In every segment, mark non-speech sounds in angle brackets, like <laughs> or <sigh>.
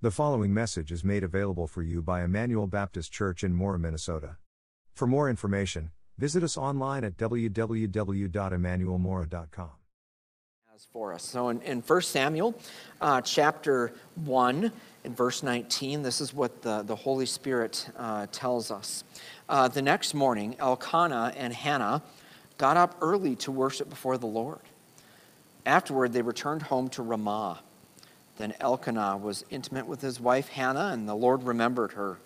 The following message is made available for you by Emmanuel Baptist Church in Mora, Minnesota. For more information, visit us online at www.emmanuelmora.com. As for us. So in, in 1 Samuel uh, chapter 1, in verse 19, this is what the, the Holy Spirit uh, tells us. Uh, the next morning, Elkanah and Hannah got up early to worship before the Lord. Afterward, they returned home to Ramah. Then Elkanah was intimate with his wife Hannah, and the Lord remembered her.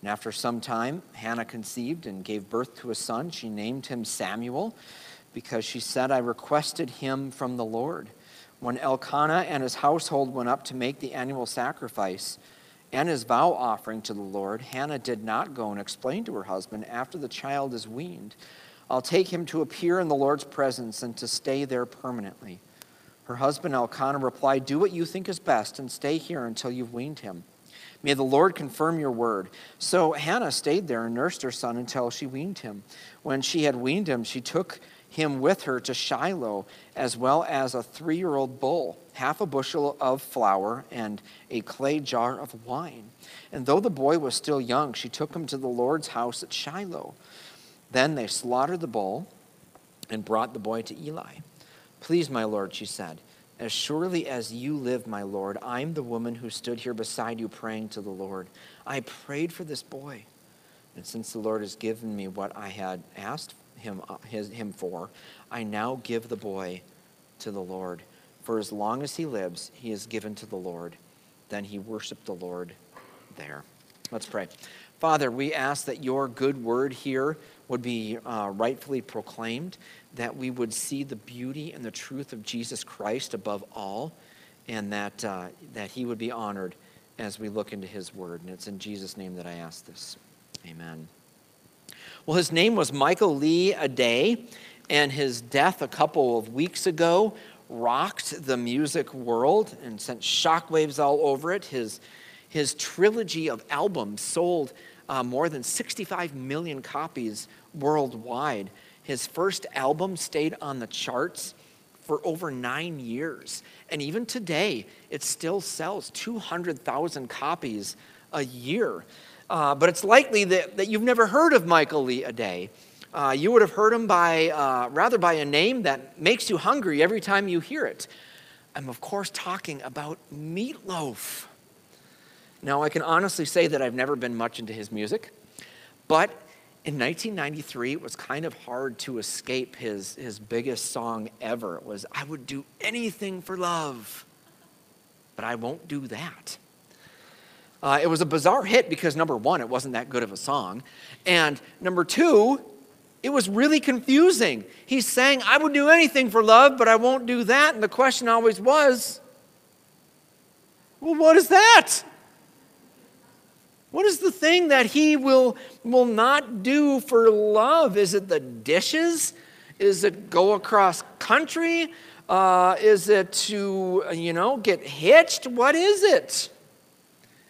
And after some time, Hannah conceived and gave birth to a son. She named him Samuel because she said, I requested him from the Lord. When Elkanah and his household went up to make the annual sacrifice and his vow offering to the Lord, Hannah did not go and explain to her husband, After the child is weaned, I'll take him to appear in the Lord's presence and to stay there permanently. Her husband Elkanah replied, Do what you think is best and stay here until you've weaned him. May the Lord confirm your word. So Hannah stayed there and nursed her son until she weaned him. When she had weaned him, she took him with her to Shiloh, as well as a three year old bull, half a bushel of flour, and a clay jar of wine. And though the boy was still young, she took him to the Lord's house at Shiloh. Then they slaughtered the bull and brought the boy to Eli. Please, my Lord, she said, as surely as you live, my Lord, I'm the woman who stood here beside you praying to the Lord. I prayed for this boy. And since the Lord has given me what I had asked him, uh, his, him for, I now give the boy to the Lord. For as long as he lives, he is given to the Lord. Then he worshiped the Lord there. Let's pray. Father, we ask that your good word here would be uh, rightfully proclaimed, that we would see the beauty and the truth of Jesus Christ above all, and that, uh, that he would be honored as we look into his word. And it's in Jesus' name that I ask this. Amen. Well, his name was Michael Lee Aday, and his death a couple of weeks ago rocked the music world and sent shockwaves all over it. His, his trilogy of albums sold uh, more than 65 million copies worldwide. His first album stayed on the charts for over nine years. And even today, it still sells 200,000 copies a year. Uh, but it's likely that, that you've never heard of Michael Lee Aday. Uh, you would have heard him by, uh, rather by a name that makes you hungry every time you hear it. I'm, of course, talking about Meat Loaf. Now, I can honestly say that I've never been much into his music, but in 1993, it was kind of hard to escape his, his biggest song ever. It was, I would do anything for love, but I won't do that. Uh, it was a bizarre hit because, number one, it wasn't that good of a song. And number two, it was really confusing. He's saying, I would do anything for love, but I won't do that. And the question always was, well, what is that? What is the thing that he will, will not do for love? Is it the dishes? Is it go across country? Uh, is it to, you know, get hitched? What is it?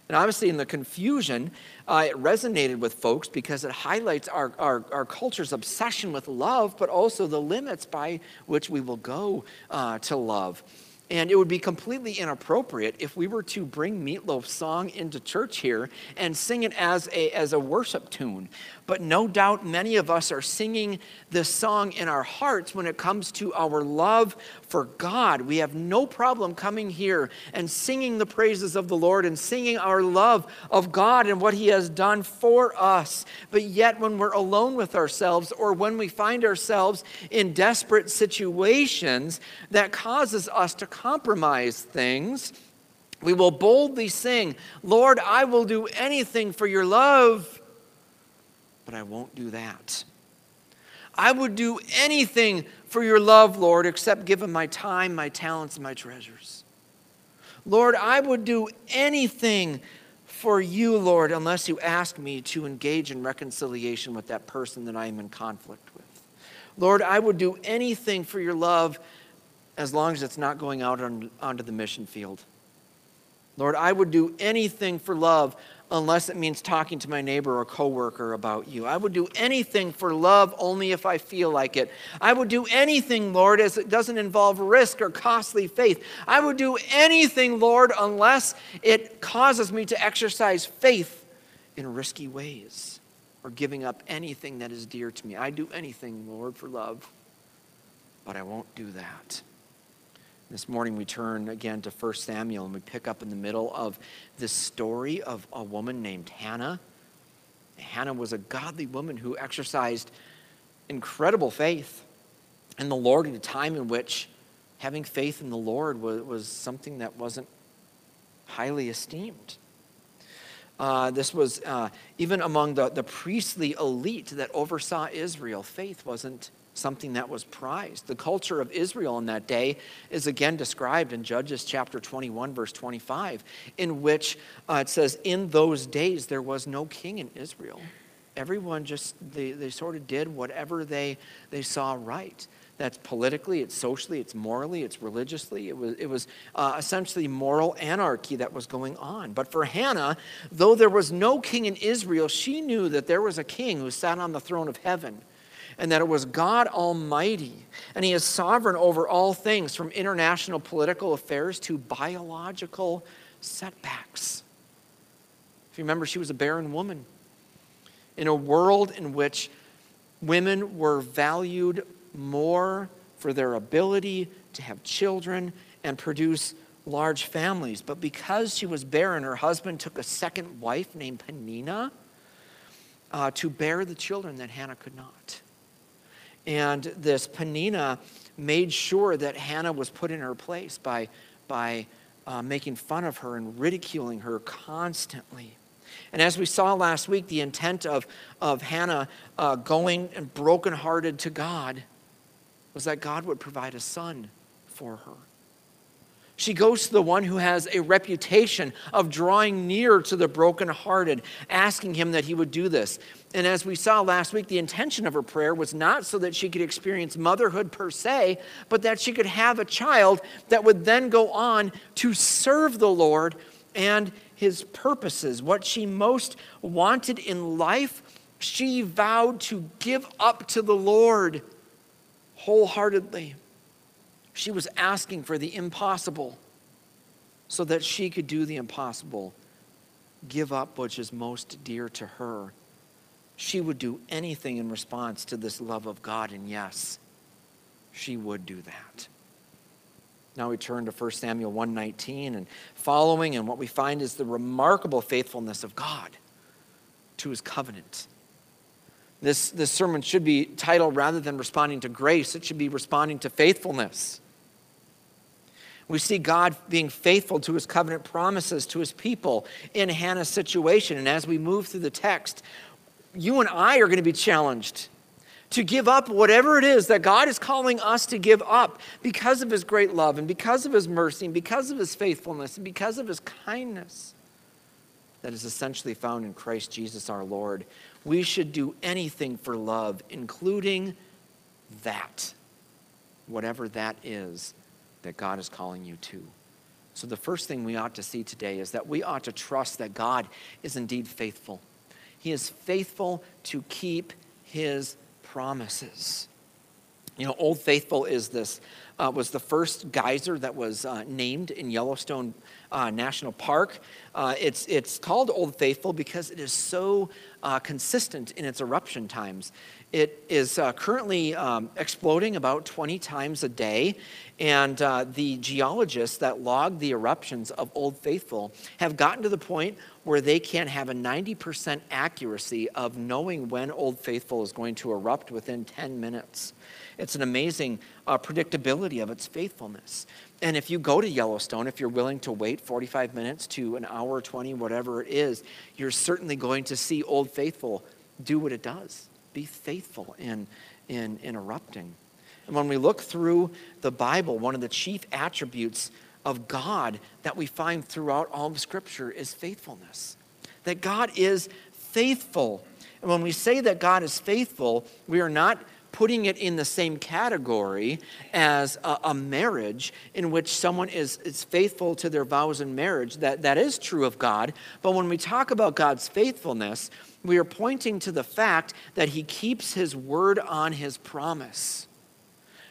And obviously, in the confusion, uh, it resonated with folks because it highlights our, our, our, culture's obsession with love, but also the limits by which we will go uh, to love. And it would be completely inappropriate if we were to bring Meat Loaf's song into church here and sing it as a, as a worship tune. But no doubt many of us are singing this song in our hearts when it comes to our love for God. We have no problem coming here and singing the praises of the Lord and singing our love of God and what He has done for us. But yet, when we're alone with ourselves or when we find ourselves in desperate situations that causes us to compromise things, we will boldly sing, Lord, I will do anything for your love but I won't do that. I would do anything for your love, Lord, except give him my time, my talents, and my treasures. Lord, I would do anything for you, Lord, unless you ask me to engage in reconciliation with that person that I am in conflict with. Lord, I would do anything for your love as long as it's not going out on, onto the mission field. Lord, I would do anything for love unless it means talking to my neighbor or coworker about you. I would do anything for love only if I feel like it. I would do anything, Lord, as it doesn't involve risk or costly faith. I would do anything, Lord, unless it causes me to exercise faith in risky ways or giving up anything that is dear to me. I do anything, Lord, for love, but I won't do that. This morning we turn again to 1 Samuel and we pick up in the middle of this story of a woman named Hannah. Hannah was a godly woman who exercised incredible faith in the Lord at a time in which having faith in the Lord was, was something that wasn't highly esteemed. Uh, this was uh, even among the, the priestly elite that oversaw Israel, faith wasn't something that was prized. The culture of Israel in that day is again described in Judges chapter 21, verse 25, in which uh, it says, In those days there was no king in Israel. Everyone just, they, they sort of did whatever they, they saw right. That's politically, it's socially, it's morally, it's religiously. It was, it was uh, essentially moral anarchy that was going on. But for Hannah, though there was no king in Israel, she knew that there was a king who sat on the throne of heaven and that it was God Almighty, and He is sovereign over all things, from international political affairs to biological setbacks. If you remember, she was a barren woman. In a world in which women were valued more for their ability to have children and produce large families. But because she was barren, her husband took a second wife named Penina uh, to bear the children that Hannah could not. And this Penina made sure that Hannah was put in her place by, by uh, making fun of her and ridiculing her constantly. And as we saw last week, the intent of, of Hannah uh, going and brokenhearted to God was that God would provide a son for her. She goes to the one who has a reputation of drawing near to the brokenhearted, asking him that he would do this. And as we saw last week, the intention of her prayer was not so that she could experience motherhood per se, but that she could have a child that would then go on to serve the Lord and his purposes. What she most wanted in life, she vowed to give up to the Lord wholeheartedly. She was asking for the impossible so that she could do the impossible, give up which is most dear to her. She would do anything in response to this love of God, and yes, she would do that. Now we turn to 1 Samuel 119 and following, and what we find is the remarkable faithfulness of God to his covenant. This, this sermon should be titled rather than responding to grace, it should be responding to faithfulness. We see God being faithful to his covenant promises to his people in Hannah's situation. And as we move through the text, you and I are going to be challenged to give up whatever it is that God is calling us to give up because of his great love and because of his mercy and because of his faithfulness and because of his kindness that is essentially found in Christ Jesus our Lord. We should do anything for love, including that, whatever that is that God is calling you to. So, the first thing we ought to see today is that we ought to trust that God is indeed faithful. He is faithful to keep his promises. You know, Old Faithful is this uh, was the first geyser that was uh, named in Yellowstone uh, National Park. Uh, it's it's called Old Faithful because it is so uh, consistent in its eruption times. It is uh, currently um, exploding about 20 times a day, and uh, the geologists that log the eruptions of Old Faithful have gotten to the point where they can have a 90% accuracy of knowing when Old Faithful is going to erupt within 10 minutes. It's an amazing uh, predictability of its faithfulness. And if you go to Yellowstone, if you're willing to wait 45 minutes to an hour, 20, whatever it is, you're certainly going to see Old Faithful do what it does be faithful in, in, in erupting. And when we look through the Bible, one of the chief attributes of God that we find throughout all of Scripture is faithfulness. That God is faithful. And when we say that God is faithful, we are not putting it in the same category as a, a, marriage in which someone is, is faithful to their vows in marriage. That, that is true of God. But when we talk about God's faithfulness, we are pointing to the fact that he keeps his word on his promise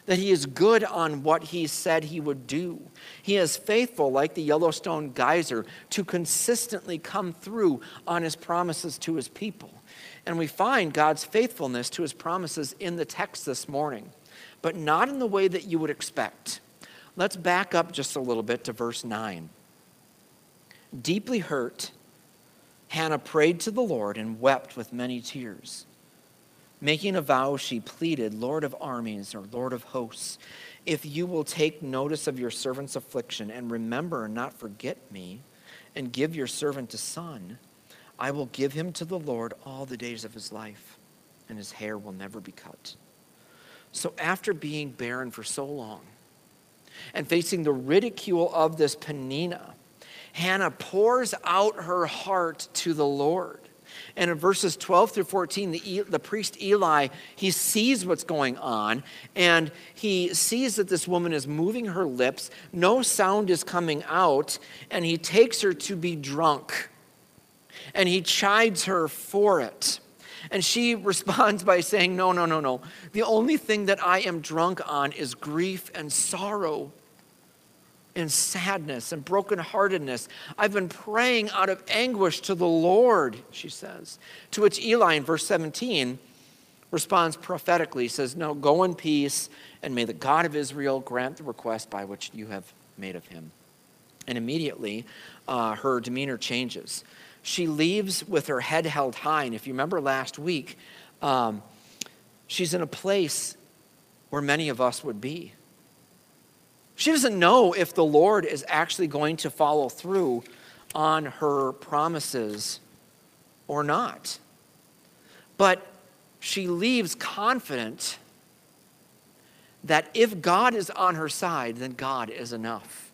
that he is good on what he said he would do. He is faithful, like the Yellowstone geyser, to consistently come through on his promises to his people. And we find God's faithfulness to his promises in the text this morning, but not in the way that you would expect. Let's back up just a little bit to verse 9. Deeply hurt, Hannah prayed to the Lord and wept with many tears. Making a vow, she pleaded, Lord of armies or Lord of hosts, if you will take notice of your servant's affliction and remember and not forget me, and give your servant a son, I will give him to the Lord all the days of his life, and his hair will never be cut. So, after being barren for so long and facing the ridicule of this Penina, Hannah pours out her heart to the Lord. And in verses 12 through 14, the, the priest Eli, he sees what's going on, and he sees that this woman is moving her lips. No sound is coming out, and he takes her to be drunk. And he chides her for it. And she <laughs> responds by saying, No, no, no, no. The only thing that I am drunk on is grief and sorrow and sadness and brokenheartedness. I've been praying out of anguish to the Lord, she says. To which Eli in verse 17 responds prophetically, says, No, go in peace, and may the God of Israel grant the request by which you have made of him. And immediately, uh, her demeanor changes. She leaves with her head held high. And if you remember last week, um, she's in a place where many of us would be. She doesn't know if the Lord is actually going to follow through on her promises or not. But she leaves confident that if God is on her side, then God is enough.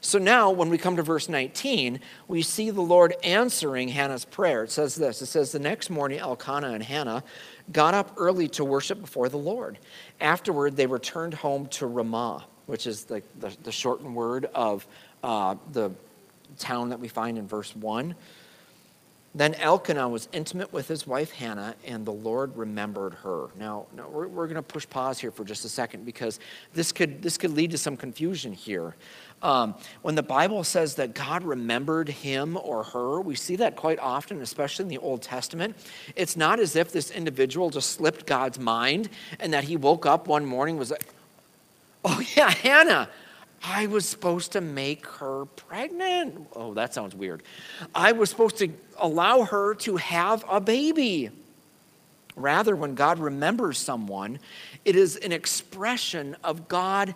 So now, when we come to verse 19, we see the Lord answering Hannah's prayer. It says this It says, The next morning, Elkanah and Hannah got up early to worship before the Lord. Afterward, they returned home to Ramah which is the, the, the shortened word of uh, the town that we find in verse 1. Then Elkanah was intimate with his wife Hannah, and the Lord remembered her. Now, now we're, we're going to push pause here for just a second because this could, this could lead to some confusion here. Um, when the Bible says that God remembered him or her, we see that quite often, especially in the Old Testament. It's not as if this individual just slipped God's mind and that he woke up one morning was like, Oh, <laughs> yeah, Hannah. I was supposed to make her pregnant. Oh, that sounds weird. I was supposed to allow her to have a baby. Rather, when God remembers someone, it is an expression of God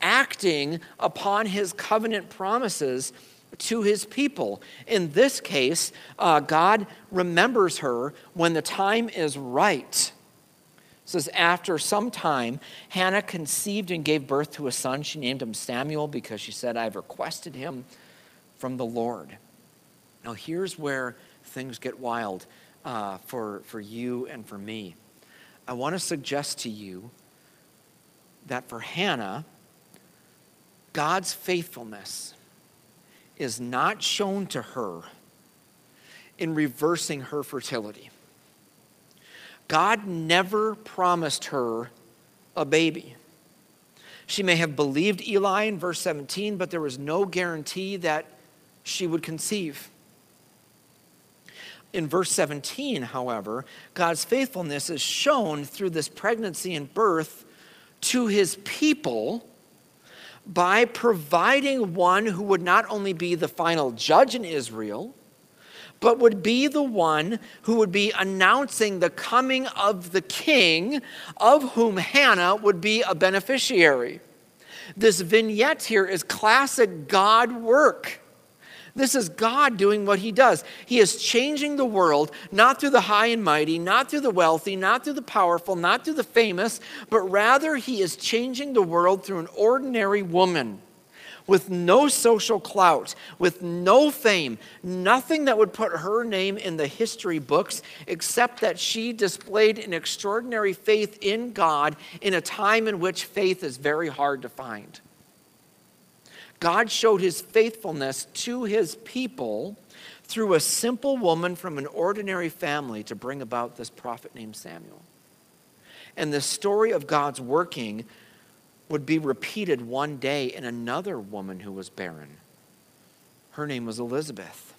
acting upon his covenant promises to his people. In this case, uh, God remembers her when the time is right says, After some time, Hannah conceived and gave birth to a son. She named him Samuel because she said, I've requested him from the Lord. Now, here's where things get wild uh, for, for you and for me. I want to suggest to you that for Hannah, God's faithfulness is not shown to her in reversing her fertility. God never promised her a baby. She may have believed Eli in verse 17, but there was no guarantee that she would conceive. In verse 17, however, God's faithfulness is shown through this pregnancy and birth to his people by providing one who would not only be the final judge in Israel, but would be the one who would be announcing the coming of the king, of whom Hannah would be a beneficiary. This vignette here is classic God work. This is God doing what he does. He is changing the world, not through the high and mighty, not through the wealthy, not through the powerful, not through the famous, but rather he is changing the world through an ordinary woman with no social clout, with no fame, nothing that would put her name in the history books, except that she displayed an extraordinary faith in God in a time in which faith is very hard to find. God showed his faithfulness to his people through a simple woman from an ordinary family to bring about this prophet named Samuel. And the story of God's working would be repeated one day in another woman who was barren. Her name was Elizabeth.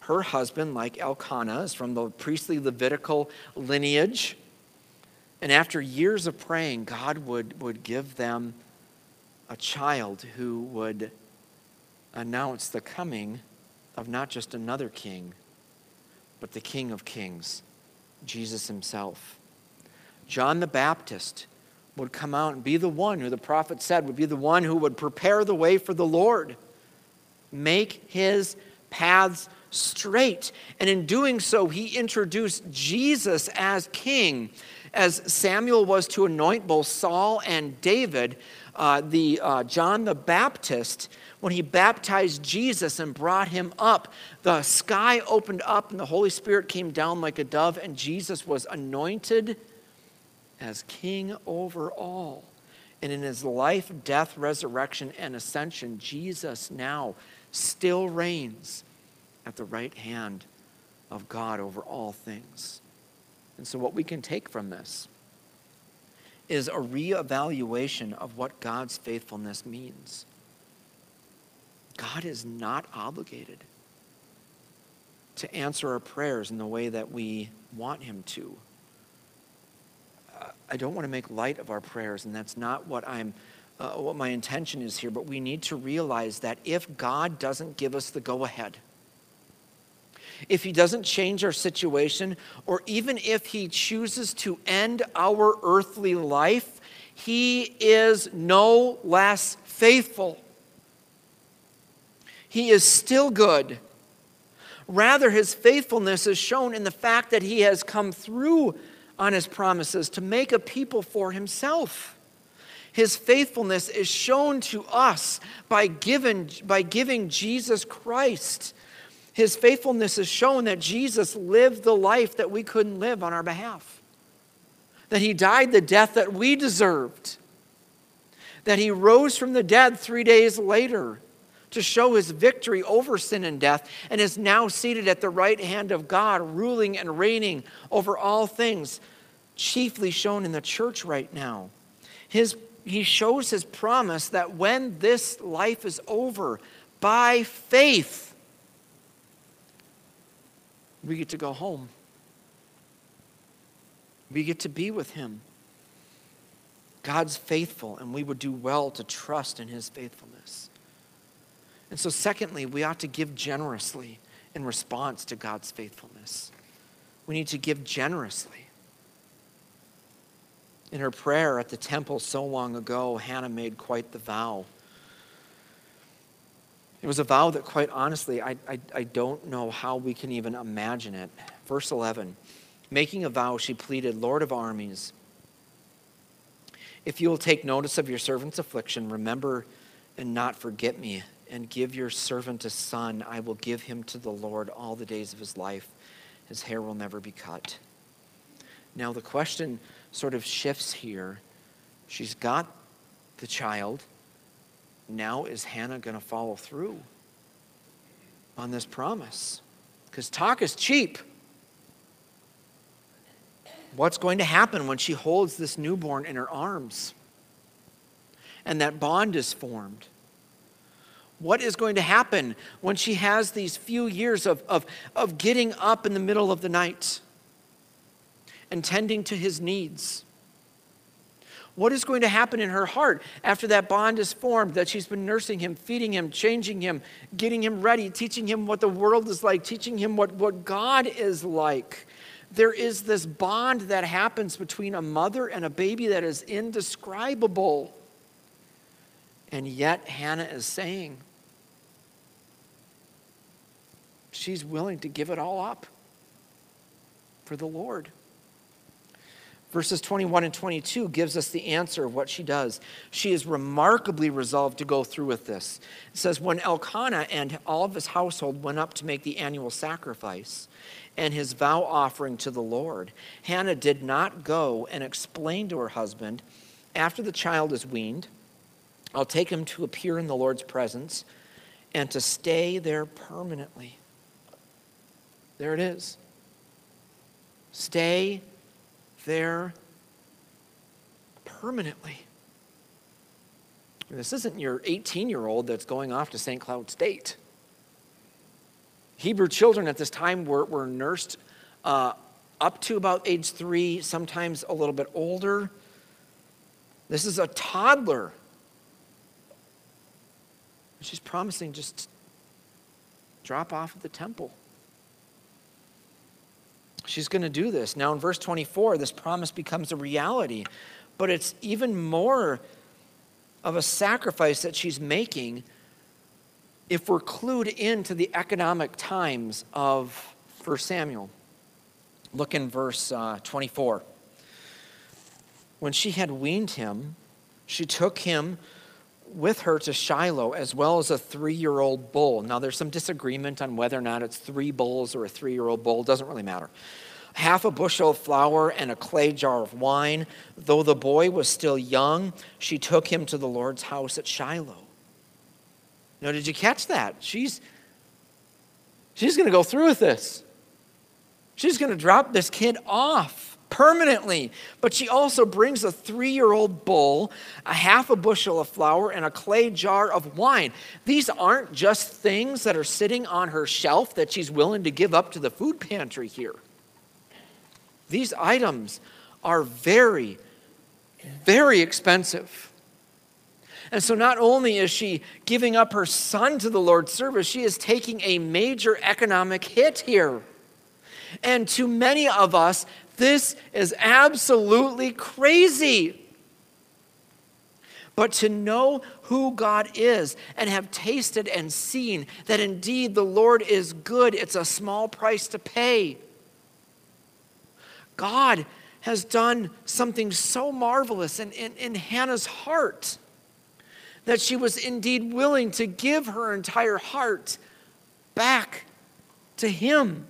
Her husband, like Elkanah, is from the priestly Levitical lineage. And after years of praying, God would, would give them a child who would announce the coming of not just another king, but the King of Kings, Jesus himself. John the Baptist would come out and be the one who the prophet said would be the one who would prepare the way for the Lord, make his paths straight. And in doing so, he introduced Jesus as king. As Samuel was to anoint both Saul and David, uh, the uh, John the Baptist, when he baptized Jesus and brought him up, the sky opened up and the Holy Spirit came down like a dove, and Jesus was anointed as king over all. And in his life, death, resurrection, and ascension, Jesus now still reigns at the right hand of God over all things. And so, what we can take from this is a reevaluation of what God's faithfulness means. God is not obligated to answer our prayers in the way that we want Him to. I don't want to make light of our prayers, and that's not what I'm. Uh, what my intention is here, but we need to realize that if God doesn't give us the go ahead, if He doesn't change our situation, or even if He chooses to end our earthly life, He is no less faithful. He is still good. Rather, His faithfulness is shown in the fact that He has come through on his promises to make a people for himself. His faithfulness is shown to us by, given, by giving Jesus Christ. His faithfulness is shown that Jesus lived the life that we couldn't live on our behalf, that he died the death that we deserved, that he rose from the dead three days later to show his victory over sin and death, and is now seated at the right hand of God, ruling and reigning over all things, chiefly shown in the church right now. His, he shows his promise that when this life is over, by faith, we get to go home. We get to be with him. God's faithful, and we would do well to trust in his faithfulness. And so, secondly, we ought to give generously in response to God's faithfulness. We need to give generously. In her prayer at the temple so long ago, Hannah made quite the vow. It was a vow that, quite honestly, I, I, I, don't know how we can even imagine it. Verse 11 Making a vow, she pleaded, Lord of armies, if you will take notice of your servant's affliction, remember and not forget me and give your servant a son. I will give him to the Lord all the days of his life. His hair will never be cut. Now, the question sort of shifts here. She's got the child. Now, is Hannah going to follow through on this promise? Because talk is cheap. What's going to happen when she holds this newborn in her arms and that bond is formed? What is going to happen when she has these few years of, of, of getting up in the middle of the night and tending to his needs? What is going to happen in her heart after that bond is formed, that she's been nursing him, feeding him, changing him, getting him ready, teaching him what the world is like, teaching him what, what God is like? There is this bond that happens between a mother and a baby that is indescribable. And yet, Hannah is saying, she's willing to give it all up for the Lord. Verses 21 and 22 gives us the answer of what she does. She is remarkably resolved to go through with this. It says, When Elkanah and all of his household went up to make the annual sacrifice and his vow offering to the Lord, Hannah did not go and explain to her husband, After the child is weaned, I'll take him to appear in the Lord's presence and to stay there permanently. There it is. Stay there permanently. This isn't your 18 year old that's going off to St. Cloud State. Hebrew children at this time were, were nursed uh, up to about age three, sometimes a little bit older. This is a toddler. She's promising just drop off at the temple. She's going to do this. Now, in verse 24, this promise becomes a reality, but it's even more of a sacrifice that she's making if we're clued into the economic times of 1 Samuel. Look in verse uh, 24. When she had weaned him, she took him with her to Shiloh, as well as a three year old bull. Now, there's some disagreement on whether or not it's three bulls or a three year old bull, doesn't really matter. Half a bushel of flour and a clay jar of wine. Though the boy was still young, she took him to the Lord's house at Shiloh. Now, did you catch that? She's, she's going to go through with this. She's going to drop this kid off permanently. But she also brings a three year old bull, a half a bushel of flour, and a clay jar of wine. These aren't just things that are sitting on her shelf that she's willing to give up to the food pantry here. These items are very, very expensive. And so, not only is she giving up her son to the Lord's service, she is taking a major economic hit here. And to many of us, this is absolutely crazy. But to know who God is and have tasted and seen that indeed the Lord is good, it's a small price to pay. God has done something so marvelous in, in, in Hannah's heart that she was indeed willing to give her entire heart back to Him.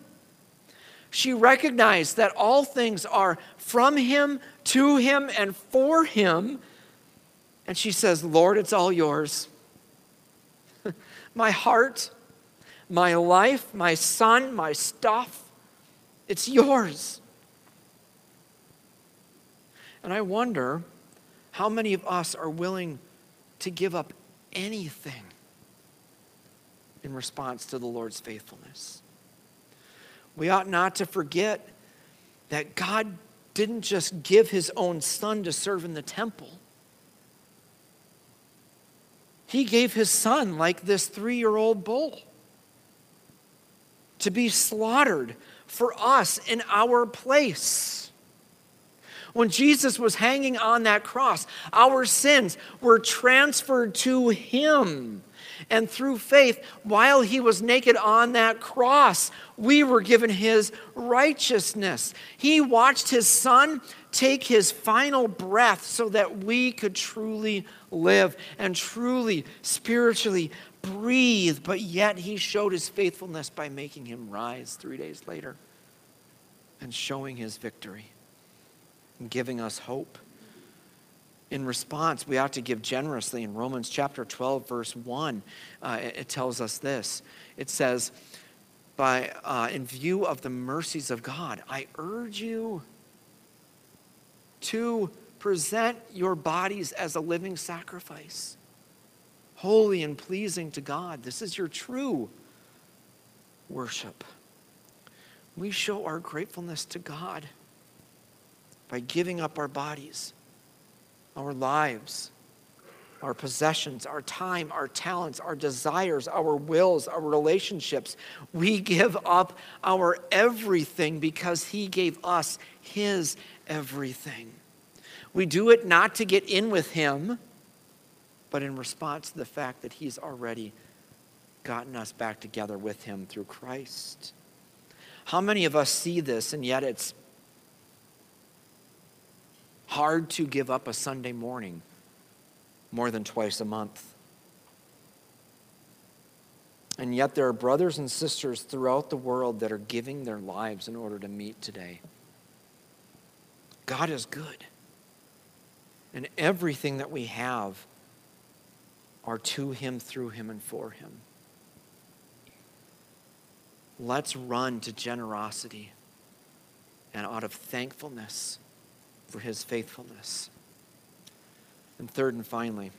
She recognized that all things are from him, to him, and for him. And she says, Lord, it's all yours. <laughs> my heart, my life, my son, my stuff, it's yours. And I wonder how many of us are willing to give up anything in response to the Lord's faithfulness. We ought not to forget that God didn't just give his own son to serve in the temple. He gave his son, like this three year old bull, to be slaughtered for us in our place. When Jesus was hanging on that cross, our sins were transferred to him and through faith, while he was naked on that cross, we were given his righteousness. He watched his son take his final breath so that we could truly live and truly spiritually breathe. But yet he showed his faithfulness by making him rise three days later and showing his victory and giving us hope in response, we ought to give generously. In Romans chapter 12, verse 1, uh, it, it, tells us this. It says, by, uh, in view of the mercies of God, I urge you to present your bodies as a living sacrifice, holy and pleasing to God. This is your true worship. We show our gratefulness to God by giving up our bodies our lives, our possessions, our time, our talents, our desires, our wills, our relationships. We give up our everything because He gave us His everything. We do it not to get in with Him, but in response to the fact that He's already gotten us back together with Him through Christ. How many of us see this and yet it's hard to give up a Sunday morning more than twice a month. And yet, there are brothers and sisters throughout the world that are giving their lives in order to meet today. God is good. And everything that we have are to Him, through Him, and for Him. Let's run to generosity and out of thankfulness for His faithfulness. And third and finally,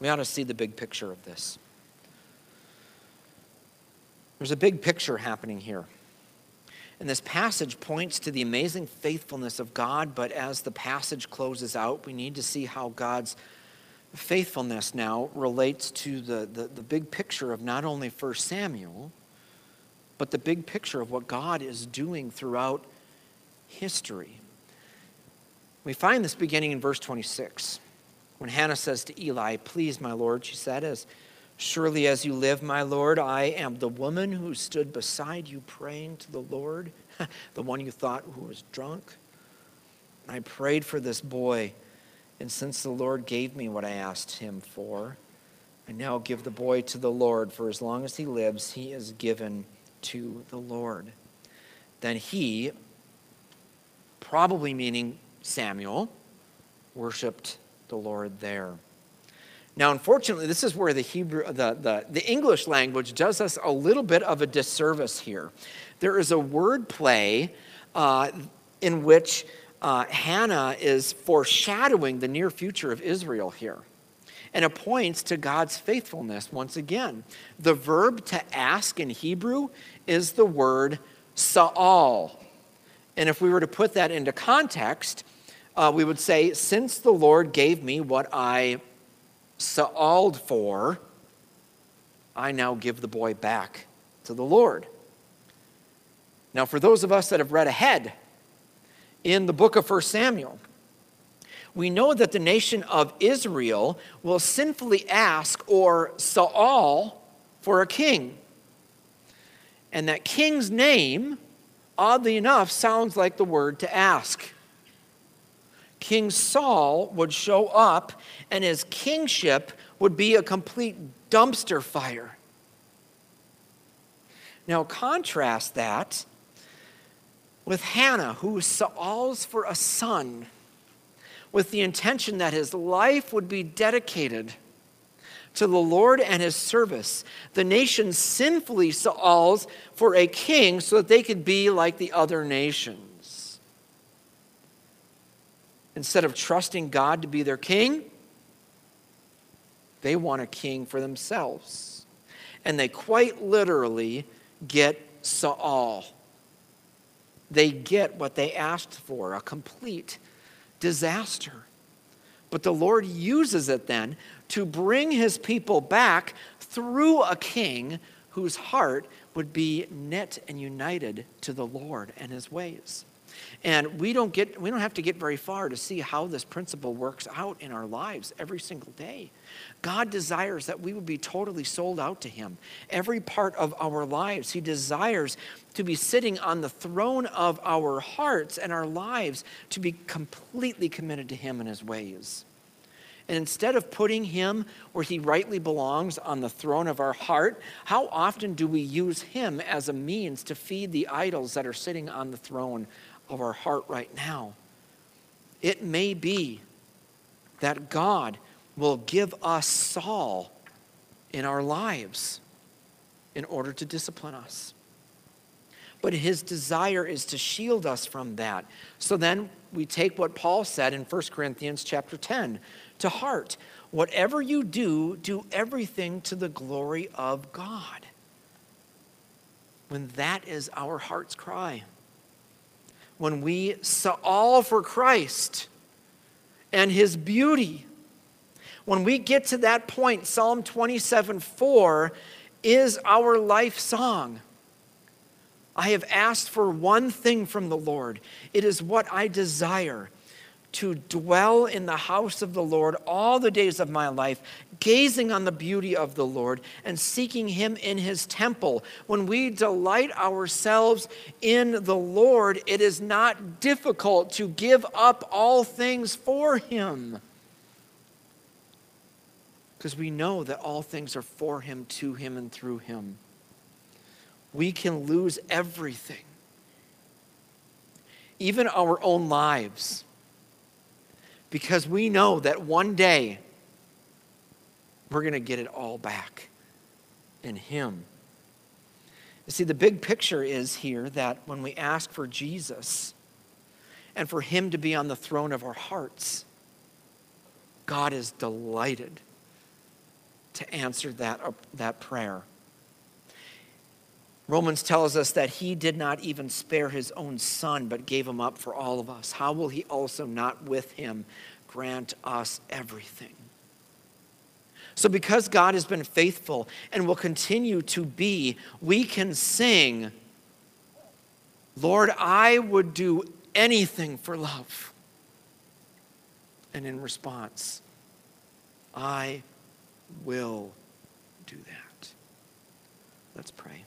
we ought to see the big picture of this. There's a big picture happening here. And this passage points to the amazing faithfulness of God, but as the passage closes out, we need to see how God's faithfulness now relates to the, the, the big picture of not only 1 Samuel, but the big picture of what God is doing throughout history. We find this beginning in verse 26. When Hannah says to Eli, Please, my Lord, she said, as Surely as you live, my Lord, I am the woman who stood beside you praying to the Lord, <laughs> the one you thought who was drunk. I prayed for this boy, and since the Lord gave me what I asked him for, I now give the boy to the Lord, for as long as he lives, he is given to the Lord. Then he, probably meaning Samuel, worshiped the Lord there. Now, unfortunately, this is where the Hebrew, the, the, the English language does us a little bit of a disservice here. There is a word play uh, in which uh, Hannah is foreshadowing the near future of Israel here. And it points to God's faithfulness once again. The verb to ask in Hebrew is the word sa'al. And if we were to put that into context, uh, we would say, Since the Lord gave me what I sa'aled for, I now give the boy back to the Lord. Now, for those of us that have read ahead in the book of 1 Samuel, we know that the nation of Israel will sinfully ask or Saul for a king. And that king's name, oddly enough, sounds like the word to ask. King Saul would show up and his kingship would be a complete dumpster fire. Now, contrast that with Hannah, who Saul's for a son with the intention that his life would be dedicated to the Lord and his service. The nation sinfully Saul's for a king so that they could be like the other nations. Instead of trusting God to be their king, they want a king for themselves. And they quite literally get Saul. They get what they asked for a complete disaster. But the Lord uses it then to bring his people back through a king whose heart would be knit and united to the Lord and his ways. And we don't get we don't have to get very far to see how this principle works out in our lives every single day. God desires that we would be totally sold out to him. Every part of our lives, he desires to be sitting on the throne of our hearts and our lives to be completely committed to him and his ways. And instead of putting him where he rightly belongs on the throne of our heart, how often do we use him as a means to feed the idols that are sitting on the throne of our heart right now. It may be that God will give us Saul in our lives in order to discipline us. But his desire is to shield us from that. So then we take what Paul said in 1 Corinthians chapter 10 to heart. Whatever you do, do everything to the glory of God. When that is our heart's cry when we saw all for Christ and his beauty. When we get to that point, Psalm 27 4 is our life song. I have asked for one thing from the Lord. It is what I desire to dwell in the house of the Lord all the days of my life, gazing on the beauty of the Lord and seeking him in his temple. When we delight ourselves in the Lord, it is not difficult to give up all things for him. Because we know that all things are for him, to him, and through him. We can lose everything, even our own lives because we know that one day we're going to get it all back in Him. You see, the big picture is here that when we ask for Jesus and for Him to be on the throne of our hearts, God is delighted to answer that, uh, that prayer. Romans tells us that he did not even spare his own son, but gave him up for all of us. How will he also not with him grant us everything? So, because God has been faithful and will continue to be, we can sing, Lord, I would do anything for love. And in response, I will do that. Let's pray.